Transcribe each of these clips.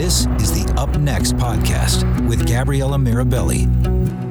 This is the Up Next podcast with Gabriella Mirabelli.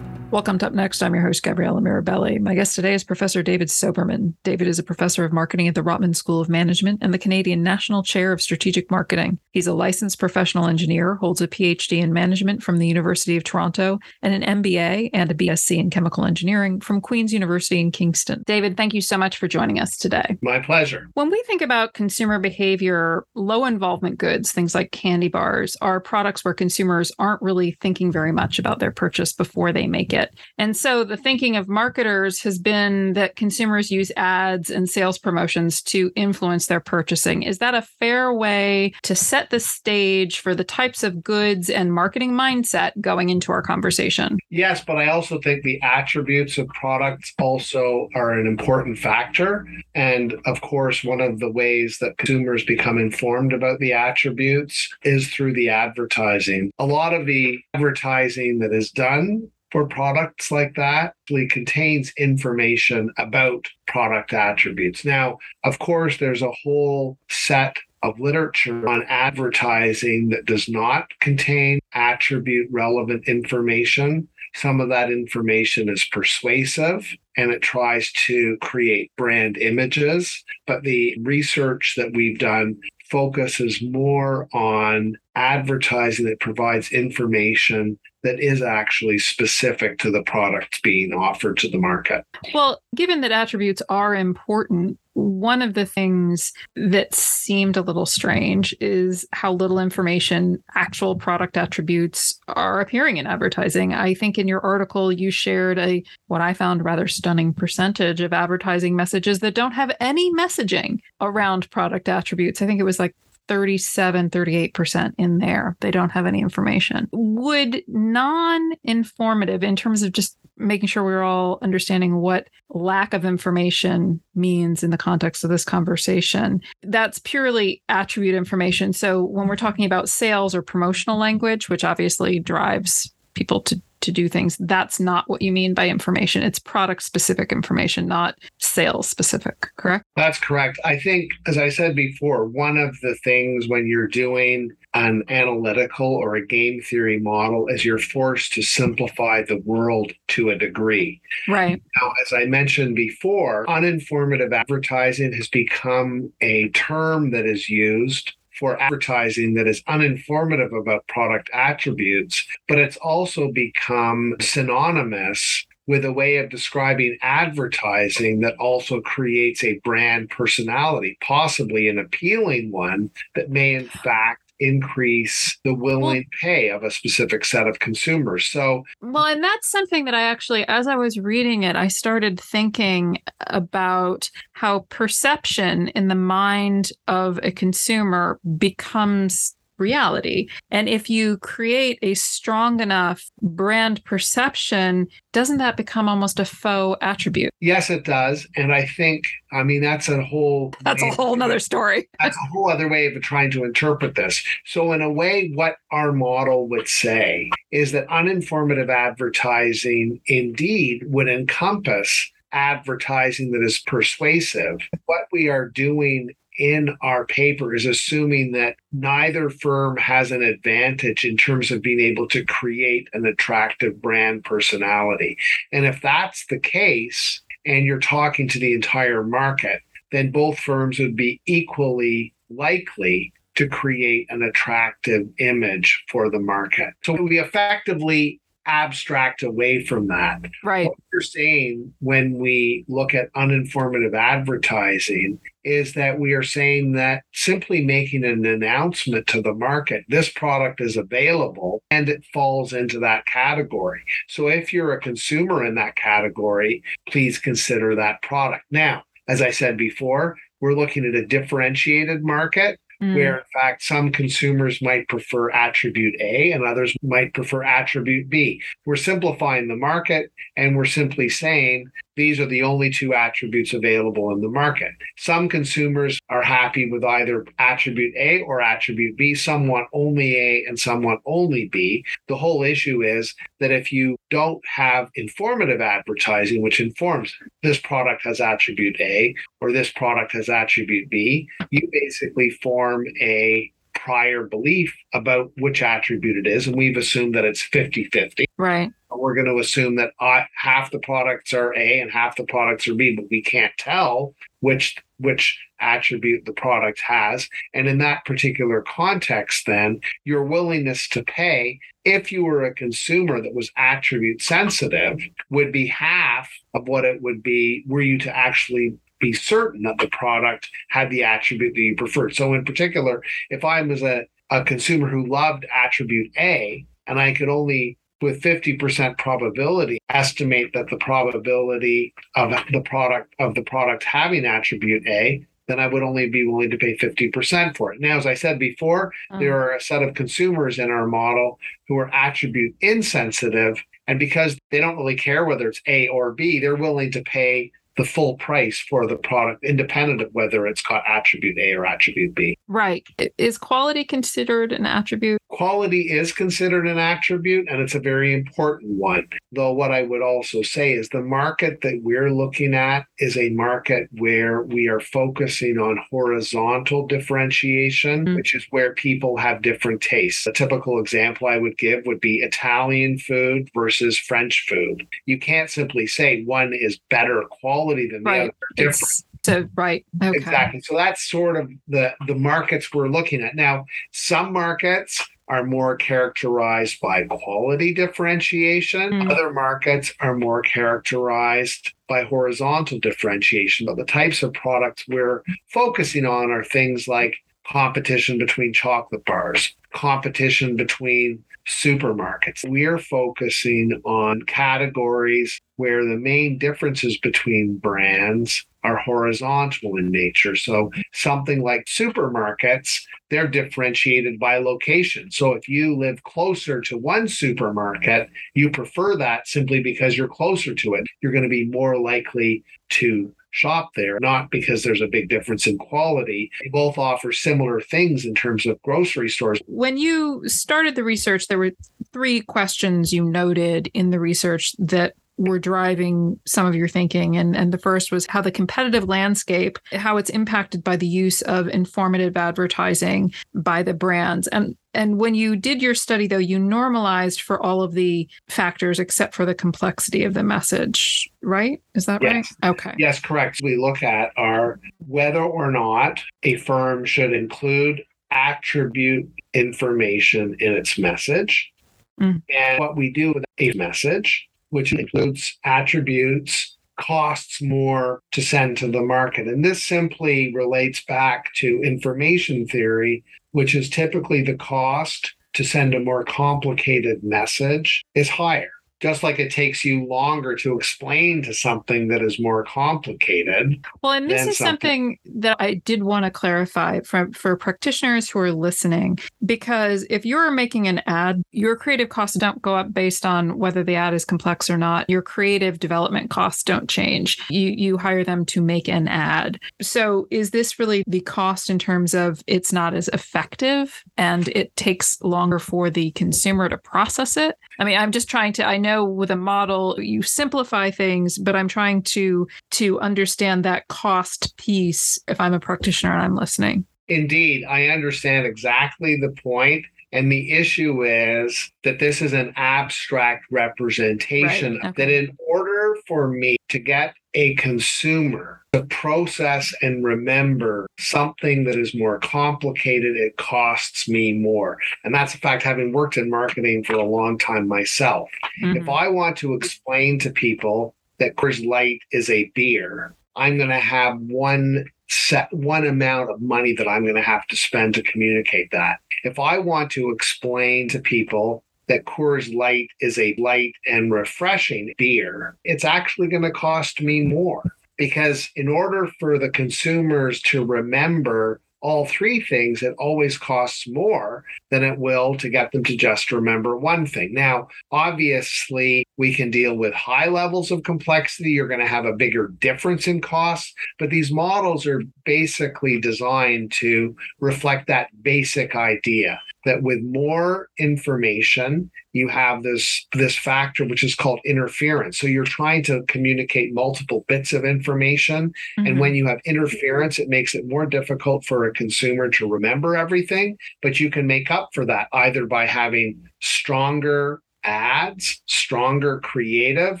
Welcome to Up Next. I'm your host, Gabriella Mirabelli. My guest today is Professor David Soberman. David is a professor of marketing at the Rotman School of Management and the Canadian National Chair of Strategic Marketing. He's a licensed professional engineer, holds a PhD in management from the University of Toronto, and an MBA and a BSc in chemical engineering from Queen's University in Kingston. David, thank you so much for joining us today. My pleasure. When we think about consumer behavior, low involvement goods, things like candy bars, are products where consumers aren't really thinking very much about their purchase before they make it it. And so the thinking of marketers has been that consumers use ads and sales promotions to influence their purchasing. Is that a fair way to set the stage for the types of goods and marketing mindset going into our conversation? Yes, but I also think the attributes of products also are an important factor. And of course, one of the ways that consumers become informed about the attributes is through the advertising. A lot of the advertising that is done for products like that contains information about product attributes. Now, of course, there's a whole set of literature on advertising that does not contain attribute relevant information. Some of that information is persuasive and it tries to create brand images. But the research that we've done focuses more on advertising that provides information that is actually specific to the product being offered to the market. Well, given that attributes are important, one of the things that seemed a little strange is how little information actual product attributes are appearing in advertising. I think in your article you shared a what I found rather stunning percentage of advertising messages that don't have any messaging around product attributes. I think it was like 37, 38% in there. They don't have any information. Would non informative, in terms of just making sure we're all understanding what lack of information means in the context of this conversation, that's purely attribute information. So when we're talking about sales or promotional language, which obviously drives people to to do things. That's not what you mean by information. It's product specific information, not sales specific, correct? That's correct. I think, as I said before, one of the things when you're doing an analytical or a game theory model is you're forced to simplify the world to a degree. Right. Now, as I mentioned before, uninformative advertising has become a term that is used for advertising that is uninformative about product attributes, but it's also become synonymous with a way of describing advertising that also creates a brand personality, possibly an appealing one that may, in fact, increase the willing pay of a specific set of consumers. So, well, and that's something that I actually, as I was reading it, I started thinking about how perception in the mind of a consumer becomes reality. And if you create a strong enough brand perception, doesn't that become almost a faux attribute? Yes, it does. And I think, I mean, that's a whole that's a whole nother story. that's a whole other way of trying to interpret this. So, in a way, what our model would say is that uninformative advertising indeed would encompass advertising that is persuasive. What we are doing in our paper is assuming that neither firm has an advantage in terms of being able to create an attractive brand personality. And if that's the case, and you're talking to the entire market, then both firms would be equally likely to create an attractive image for the market. So we effectively abstract away from that. Right. What you're saying when we look at uninformative advertising is that we are saying that simply making an announcement to the market, this product is available and it falls into that category. So if you're a consumer in that category, please consider that product. Now, as I said before, we're looking at a differentiated market mm. where in fact some consumers might prefer attribute A and others might prefer attribute B. We're simplifying the market and we're simply saying these are the only two attributes available in the market. Some consumers are happy with either attribute A or attribute B. Some want only A and some want only B. The whole issue is that if you don't have informative advertising, which informs this product has attribute A or this product has attribute B, you basically form a prior belief about which attribute it is. And we've assumed that it's 50 50. Right. We're going to assume that uh, half the products are A and half the products are B, but we can't tell which which attribute the product has. And in that particular context, then your willingness to pay, if you were a consumer that was attribute sensitive, would be half of what it would be were you to actually be certain that the product had the attribute that you preferred. So, in particular, if I was a, a consumer who loved attribute A and I could only with 50% probability estimate that the probability of the product of the product having attribute A then I would only be willing to pay 50% for it. Now, as I said before, uh-huh. there are a set of consumers in our model who are attribute insensitive. And because they don't really care whether it's A or B, they're willing to pay the full price for the product, independent of whether it's got attribute A or attribute B. Right. Is quality considered an attribute? Quality is considered an attribute, and it's a very important one. Though, what I would also say is the market that we're looking at is a market where we are focusing on horizontal differentiation, mm-hmm. which is where people have different tastes. A typical example I would give would be Italian food versus French food. You can't simply say one is better quality than the right. other. Different. It's- so right. Okay. Exactly. So that's sort of the the markets we're looking at. Now, some markets are more characterized by quality differentiation. Mm. Other markets are more characterized by horizontal differentiation. But the types of products we're focusing on are things like competition between chocolate bars, competition between supermarkets. We're focusing on categories where the main differences between brands are horizontal in nature. So something like supermarkets, they're differentiated by location. So if you live closer to one supermarket, you prefer that simply because you're closer to it. You're going to be more likely to shop there, not because there's a big difference in quality. They both offer similar things in terms of grocery stores. When you started the research, there were three questions you noted in the research that were driving some of your thinking. And, and the first was how the competitive landscape, how it's impacted by the use of informative advertising by the brands. And and when you did your study though, you normalized for all of the factors except for the complexity of the message, right? Is that yes. right? Okay. Yes, correct. We look at are whether or not a firm should include attribute information in its message. Mm. And what we do with a message which includes attributes, costs more to send to the market. And this simply relates back to information theory, which is typically the cost to send a more complicated message is higher just like it takes you longer to explain to something that is more complicated. Well, and this is something, something that I did want to clarify for, for practitioners who are listening, because if you're making an ad, your creative costs don't go up based on whether the ad is complex or not. Your creative development costs don't change. You you hire them to make an ad. So is this really the cost in terms of it's not as effective and it takes longer for the consumer to process it? I mean, I'm just trying to I know with a model you simplify things, but I'm trying to to understand that cost piece if I'm a practitioner and I'm listening. Indeed, I understand exactly the point. And the issue is that this is an abstract representation right. okay. that in order for me to get a consumer to process and remember something that is more complicated, it costs me more. And that's a fact, having worked in marketing for a long time myself. Mm-hmm. If I want to explain to people that Coors Light is a beer, I'm going to have one set one amount of money that I'm going to have to spend to communicate that. If I want to explain to people that Coors Light is a light and refreshing beer, it's actually going to cost me more because in order for the consumers to remember all three things, it always costs more than it will to get them to just remember one thing. Now, obviously, we can deal with high levels of complexity. You're going to have a bigger difference in costs, but these models are basically designed to reflect that basic idea that with more information you have this this factor which is called interference so you're trying to communicate multiple bits of information mm-hmm. and when you have interference it makes it more difficult for a consumer to remember everything but you can make up for that either by having stronger ads stronger creative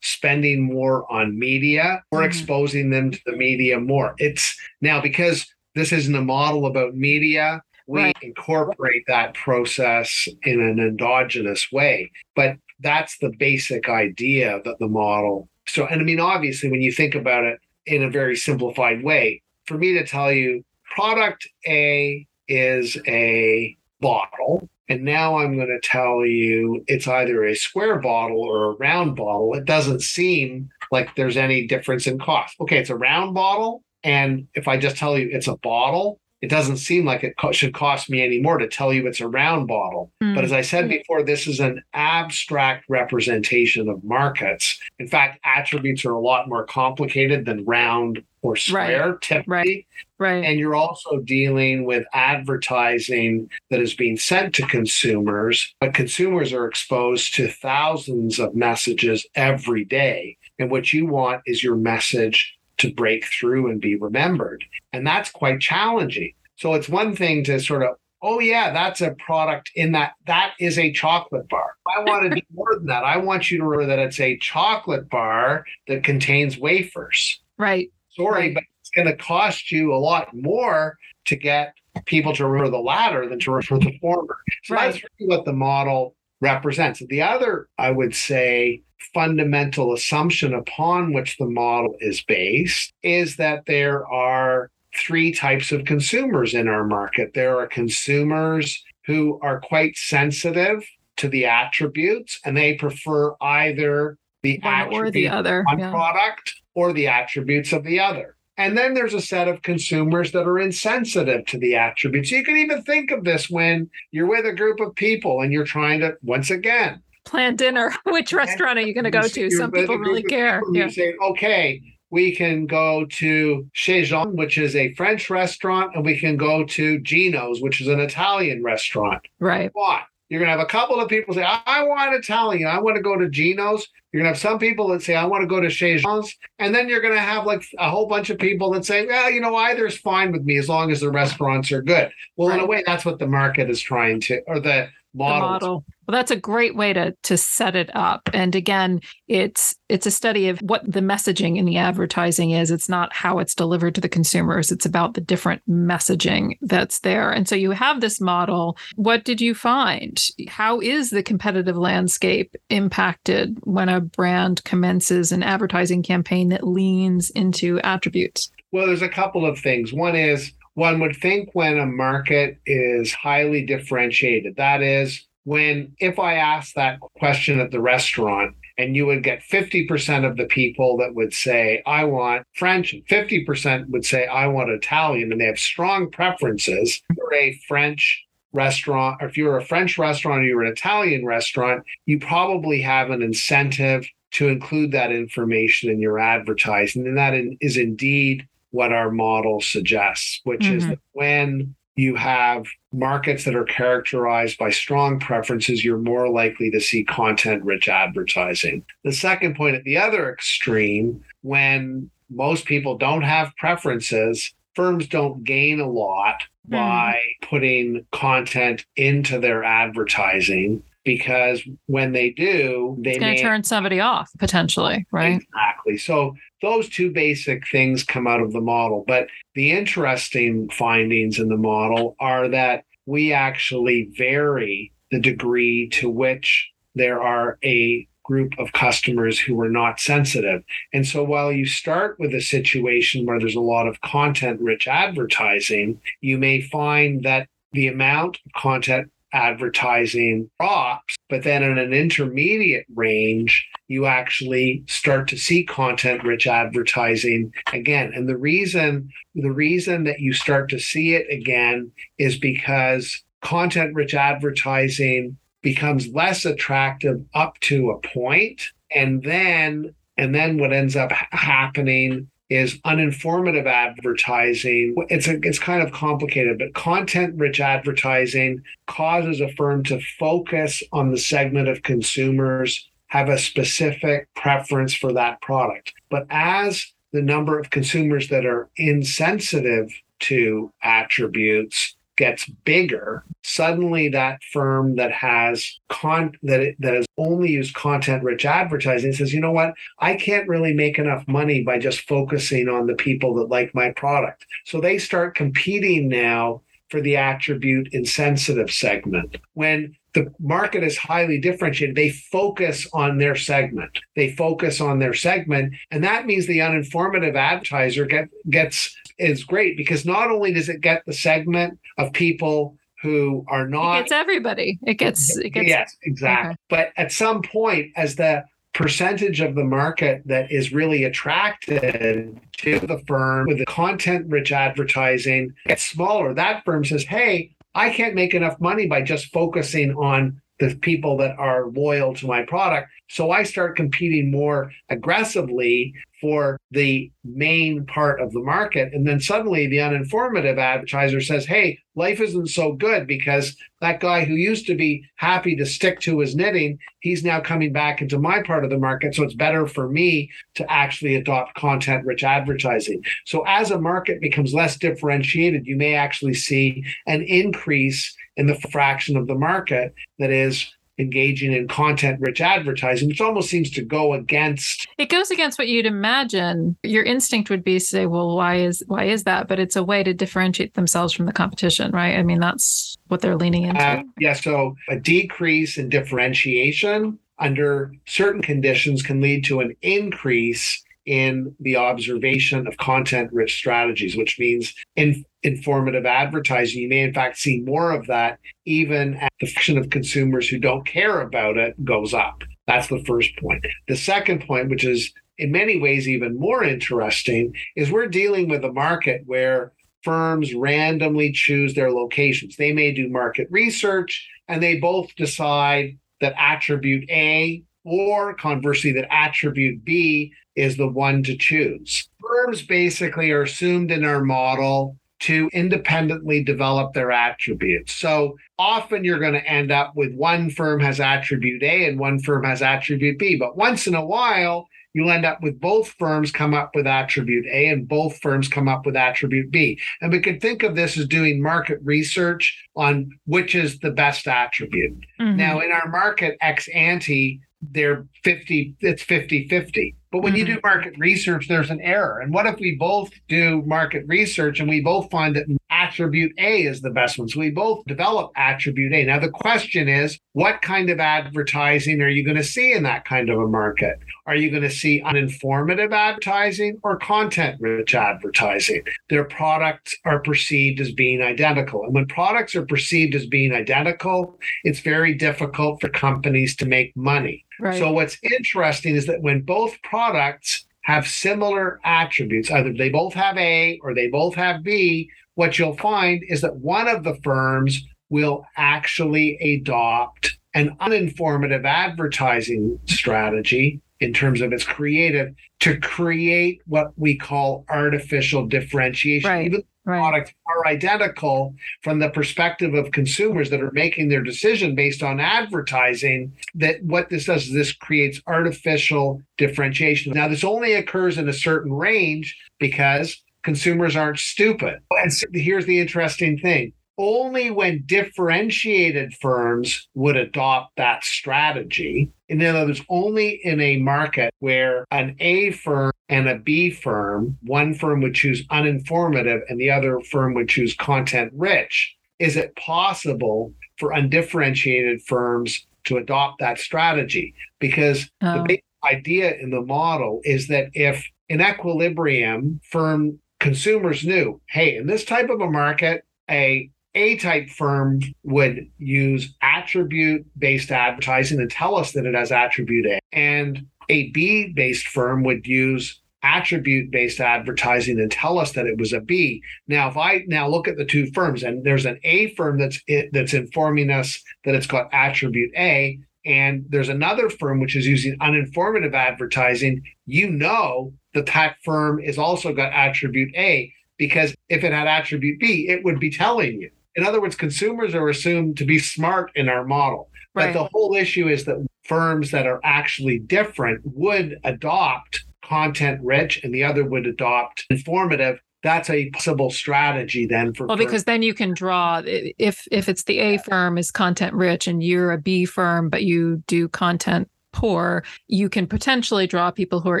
spending more on media or mm-hmm. exposing them to the media more it's now because this isn't a model about media we right. incorporate that process in an endogenous way. But that's the basic idea that the model. So, and I mean, obviously, when you think about it in a very simplified way, for me to tell you product A is a bottle, and now I'm going to tell you it's either a square bottle or a round bottle, it doesn't seem like there's any difference in cost. Okay, it's a round bottle. And if I just tell you it's a bottle, it doesn't seem like it co- should cost me any more to tell you it's a round bottle. Mm. But as I said before, this is an abstract representation of markets. In fact, attributes are a lot more complicated than round or square right. typically. Right. right. And you're also dealing with advertising that is being sent to consumers, but consumers are exposed to thousands of messages every day. And what you want is your message to break through and be remembered. And that's quite challenging. So it's one thing to sort of, oh, yeah, that's a product in that, that is a chocolate bar. I want to do more than that. I want you to remember that it's a chocolate bar that contains wafers. Right. Sorry, right. but it's going to cost you a lot more to get people to remember the latter than to remember the former. So right. that's really what the model represents. The other, I would say, fundamental assumption upon which the model is based is that there are three types of consumers in our market. There are consumers who are quite sensitive to the attributes and they prefer either the one or the other one yeah. product or the attributes of the other. And then there's a set of consumers that are insensitive to the attributes. You can even think of this when you're with a group of people and you're trying to, once again, plan dinner. Which restaurant are you going to go to? Some people really care. Yeah. You say, okay, we can go to Chez Jean, which is a French restaurant, and we can go to Gino's, which is an Italian restaurant. Right. Why? You're going to have a couple of people say, I want Italian. I want to go to Gino's. You're going to have some people that say, I want to go to Chez Jean's. And then you're going to have like a whole bunch of people that say, well, you know, either's fine with me as long as the restaurants are good. Well, right. in a way, that's what the market is trying to, or the model. Well, that's a great way to to set it up. And again, it's it's a study of what the messaging in the advertising is. It's not how it's delivered to the consumers. It's about the different messaging that's there. And so you have this model. What did you find? How is the competitive landscape impacted when a brand commences an advertising campaign that leans into attributes? Well, there's a couple of things. One is one would think when a market is highly differentiated, that is, when if I ask that question at the restaurant, and you would get 50% of the people that would say, I want French, 50% would say, I want Italian, and they have strong preferences. You're a French restaurant, or if you're a French restaurant or you're an Italian restaurant, you probably have an incentive to include that information in your advertising. And that is indeed what our model suggests, which mm-hmm. is that when you have markets that are characterized by strong preferences, you're more likely to see content rich advertising. The second point at the other extreme, when most people don't have preferences, firms don't gain a lot mm. by putting content into their advertising because when they do, they to turn somebody off potentially, right? Exactly. So those two basic things come out of the model. But the interesting findings in the model are that we actually vary the degree to which there are a group of customers who are not sensitive. And so while you start with a situation where there's a lot of content rich advertising, you may find that the amount of content advertising drops, but then in an intermediate range, you actually start to see content rich advertising again. And the reason the reason that you start to see it again is because content rich advertising becomes less attractive up to a point and then and then what ends up happening is uninformative advertising. It's a, it's kind of complicated, but content rich advertising causes a firm to focus on the segment of consumers have a specific preference for that product. But as the number of consumers that are insensitive to attributes gets bigger, suddenly that firm that has con that it, that has only used content rich advertising says, you know what, I can't really make enough money by just focusing on the people that like my product. So they start competing now for the attribute insensitive segment. When the market is highly differentiated. They focus on their segment. They focus on their segment. And that means the uninformative advertiser get, gets is great because not only does it get the segment of people who are not it's everybody. It gets it gets yes, exactly. Okay. But at some point, as the percentage of the market that is really attracted to the firm with the content rich advertising gets smaller, that firm says, Hey, I can't make enough money by just focusing on the people that are loyal to my product. So I start competing more aggressively for the main part of the market. And then suddenly the uninformative advertiser says, Hey, life isn't so good because that guy who used to be happy to stick to his knitting, he's now coming back into my part of the market. So it's better for me to actually adopt content rich advertising. So as a market becomes less differentiated, you may actually see an increase in the fraction of the market that is engaging in content rich advertising, which almost seems to go against it goes against what you'd imagine. Your instinct would be to say, well, why is why is that? But it's a way to differentiate themselves from the competition, right? I mean, that's what they're leaning into. Uh, yeah. So a decrease in differentiation under certain conditions can lead to an increase in the observation of content rich strategies, which means in informative advertising. You may, in fact, see more of that even as the fraction of consumers who don't care about it goes up. That's the first point. The second point, which is in many ways even more interesting, is we're dealing with a market where firms randomly choose their locations. They may do market research and they both decide that attribute A or conversely that attribute B is the one to choose. Firms basically are assumed in our model to independently develop their attributes. So often you're going to end up with one firm has attribute A and one firm has attribute B. But once in a while, you'll end up with both firms come up with attribute A and both firms come up with attribute B. And we could think of this as doing market research on which is the best attribute. Mm-hmm. Now, in our market ex ante, they're 50, it's 50 50. But when mm-hmm. you do market research, there's an error. And what if we both do market research and we both find that attribute A is the best one? So we both develop attribute A. Now, the question is, what kind of advertising are you going to see in that kind of a market? Are you going to see uninformative advertising or content rich advertising? Their products are perceived as being identical. And when products are perceived as being identical, it's very difficult for companies to make money. Right. So what's interesting is that when both products have similar attributes, either they both have A or they both have B, what you'll find is that one of the firms will actually adopt an uninformative advertising strategy in terms of its creative to create what we call artificial differentiation. Right. Even right. products are identical from the perspective of consumers that are making their decision based on advertising that what this does is this creates artificial differentiation. Now this only occurs in a certain range because consumers aren't stupid. And so here's the interesting thing only when differentiated firms would adopt that strategy. In other words, only in a market where an A firm and a B firm, one firm would choose uninformative and the other firm would choose content rich, is it possible for undifferentiated firms to adopt that strategy? Because oh. the big idea in the model is that if in equilibrium, firm consumers knew, hey, in this type of a market, a A type firm would use attribute based advertising and tell us that it has attribute A. And a B based firm would use attribute based advertising and tell us that it was a B. Now, if I now look at the two firms and there's an A firm that's that's informing us that it's got attribute A, and there's another firm which is using uninformative advertising, you know that that firm is also got attribute A because if it had attribute B, it would be telling you. In other words, consumers are assumed to be smart in our model. Right. But the whole issue is that firms that are actually different would adopt content rich and the other would adopt informative that's a possible strategy then for well because then you can draw if if it's the a firm is content rich and you're a b firm but you do content poor you can potentially draw people who are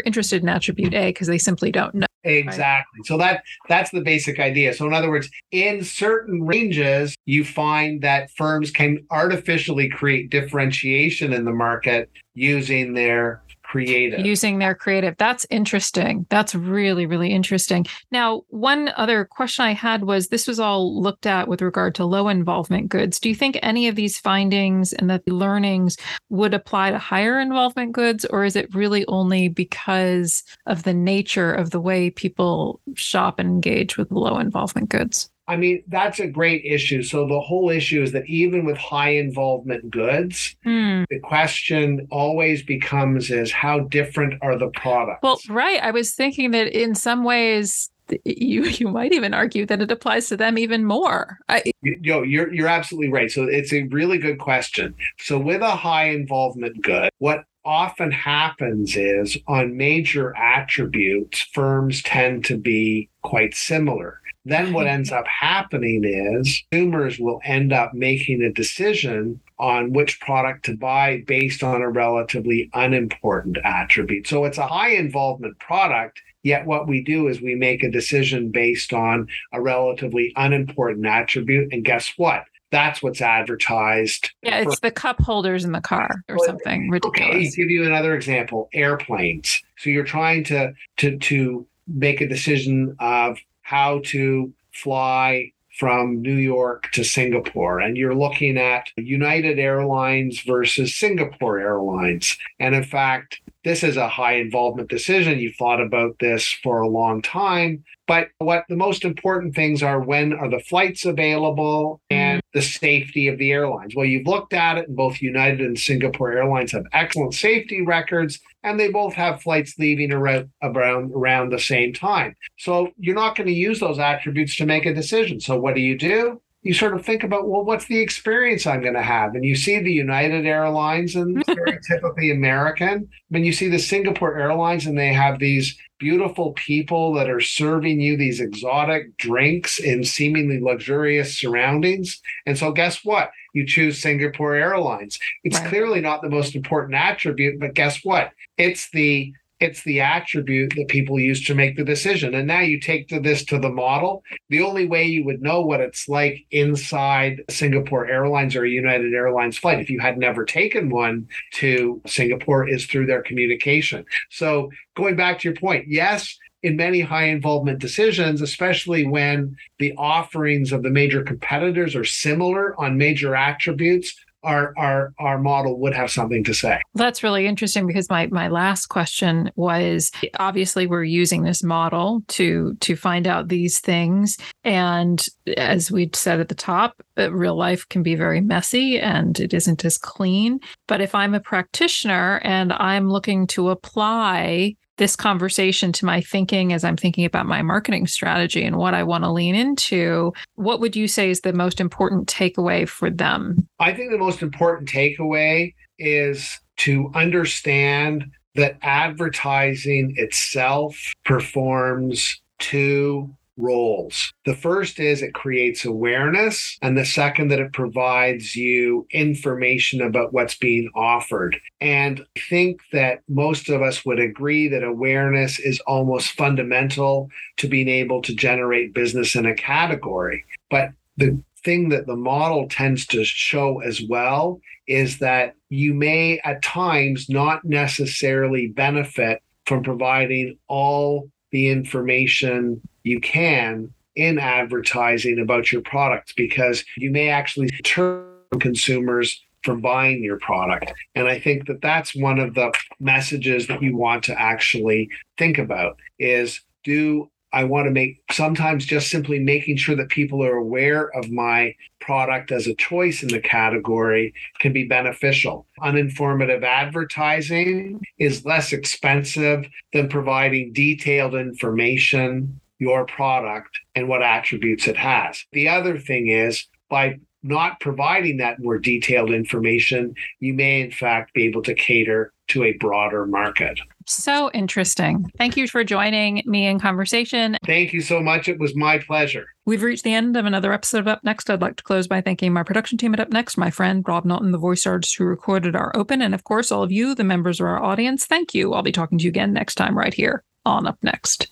interested in attribute a because they simply don't know exactly right? so that that's the basic idea so in other words in certain ranges you find that firms can artificially create differentiation in the market using their creative. Using their creative. That's interesting. That's really, really interesting. Now, one other question I had was this was all looked at with regard to low involvement goods. Do you think any of these findings and the learnings would apply to higher involvement goods, or is it really only because of the nature of the way people shop and engage with low involvement goods? I mean, that's a great issue. So the whole issue is that even with high involvement goods, mm. the question always becomes is how different are the products? Well, right. I was thinking that in some ways you you might even argue that it applies to them even more. I, you, know, you're you're absolutely right. So it's a really good question. So with a high involvement good, what often happens is on major attributes, firms tend to be quite similar. Then what ends up happening is consumers will end up making a decision on which product to buy based on a relatively unimportant attribute. So it's a high involvement product. Yet what we do is we make a decision based on a relatively unimportant attribute. And guess what? That's what's advertised. Yeah, it's for- the cup holders in the car or something ridiculous. Okay, give you another example: airplanes. So you're trying to to to make a decision of how to fly from New York to Singapore, and you're looking at United Airlines versus Singapore Airlines. And in fact, this is a high involvement decision. You've thought about this for a long time. But what the most important things are when are the flights available and the safety of the airlines? Well, you've looked at it, and both United and Singapore Airlines have excellent safety records, and they both have flights leaving around, around, around the same time. So you're not going to use those attributes to make a decision. So what do you do? You sort of think about, well, what's the experience I'm going to have? And you see the United Airlines and very typically American. When you see the Singapore Airlines and they have these beautiful people that are serving you these exotic drinks in seemingly luxurious surroundings. And so guess what? You choose Singapore Airlines. It's right. clearly not the most important attribute, but guess what? It's the it's the attribute that people use to make the decision. And now you take to this to the model. The only way you would know what it's like inside Singapore Airlines or a United Airlines flight, if you had never taken one to Singapore, is through their communication. So going back to your point, yes, in many high involvement decisions, especially when the offerings of the major competitors are similar on major attributes, our our our model would have something to say. That's really interesting because my my last question was obviously we're using this model to to find out these things and as we said at the top uh, real life can be very messy and it isn't as clean but if I'm a practitioner and I'm looking to apply this conversation to my thinking as I'm thinking about my marketing strategy and what I want to lean into, what would you say is the most important takeaway for them? I think the most important takeaway is to understand that advertising itself performs two roles. The first is it creates awareness, and the second that it provides you information about what's being offered. And I think that most of us would agree that awareness is almost fundamental to being able to generate business in a category. But the thing that the model tends to show as well is that you may at times not necessarily benefit from providing all the information you can in advertising about your product because you may actually turn consumers from buying your product. And I think that that's one of the messages that you want to actually think about is do I want to make sometimes just simply making sure that people are aware of my product as a choice in the category can be beneficial. Uninformative advertising is less expensive than providing detailed information, your product, and what attributes it has. The other thing is by not providing that more detailed information, you may in fact be able to cater to a broader market. So interesting. Thank you for joining me in conversation. Thank you so much. It was my pleasure. We've reached the end of another episode of Up Next. I'd like to close by thanking my production team at Up Next, my friend Rob Knowlton, the voice artist who recorded our open, and of course, all of you, the members of our audience. Thank you. I'll be talking to you again next time right here on Up Next.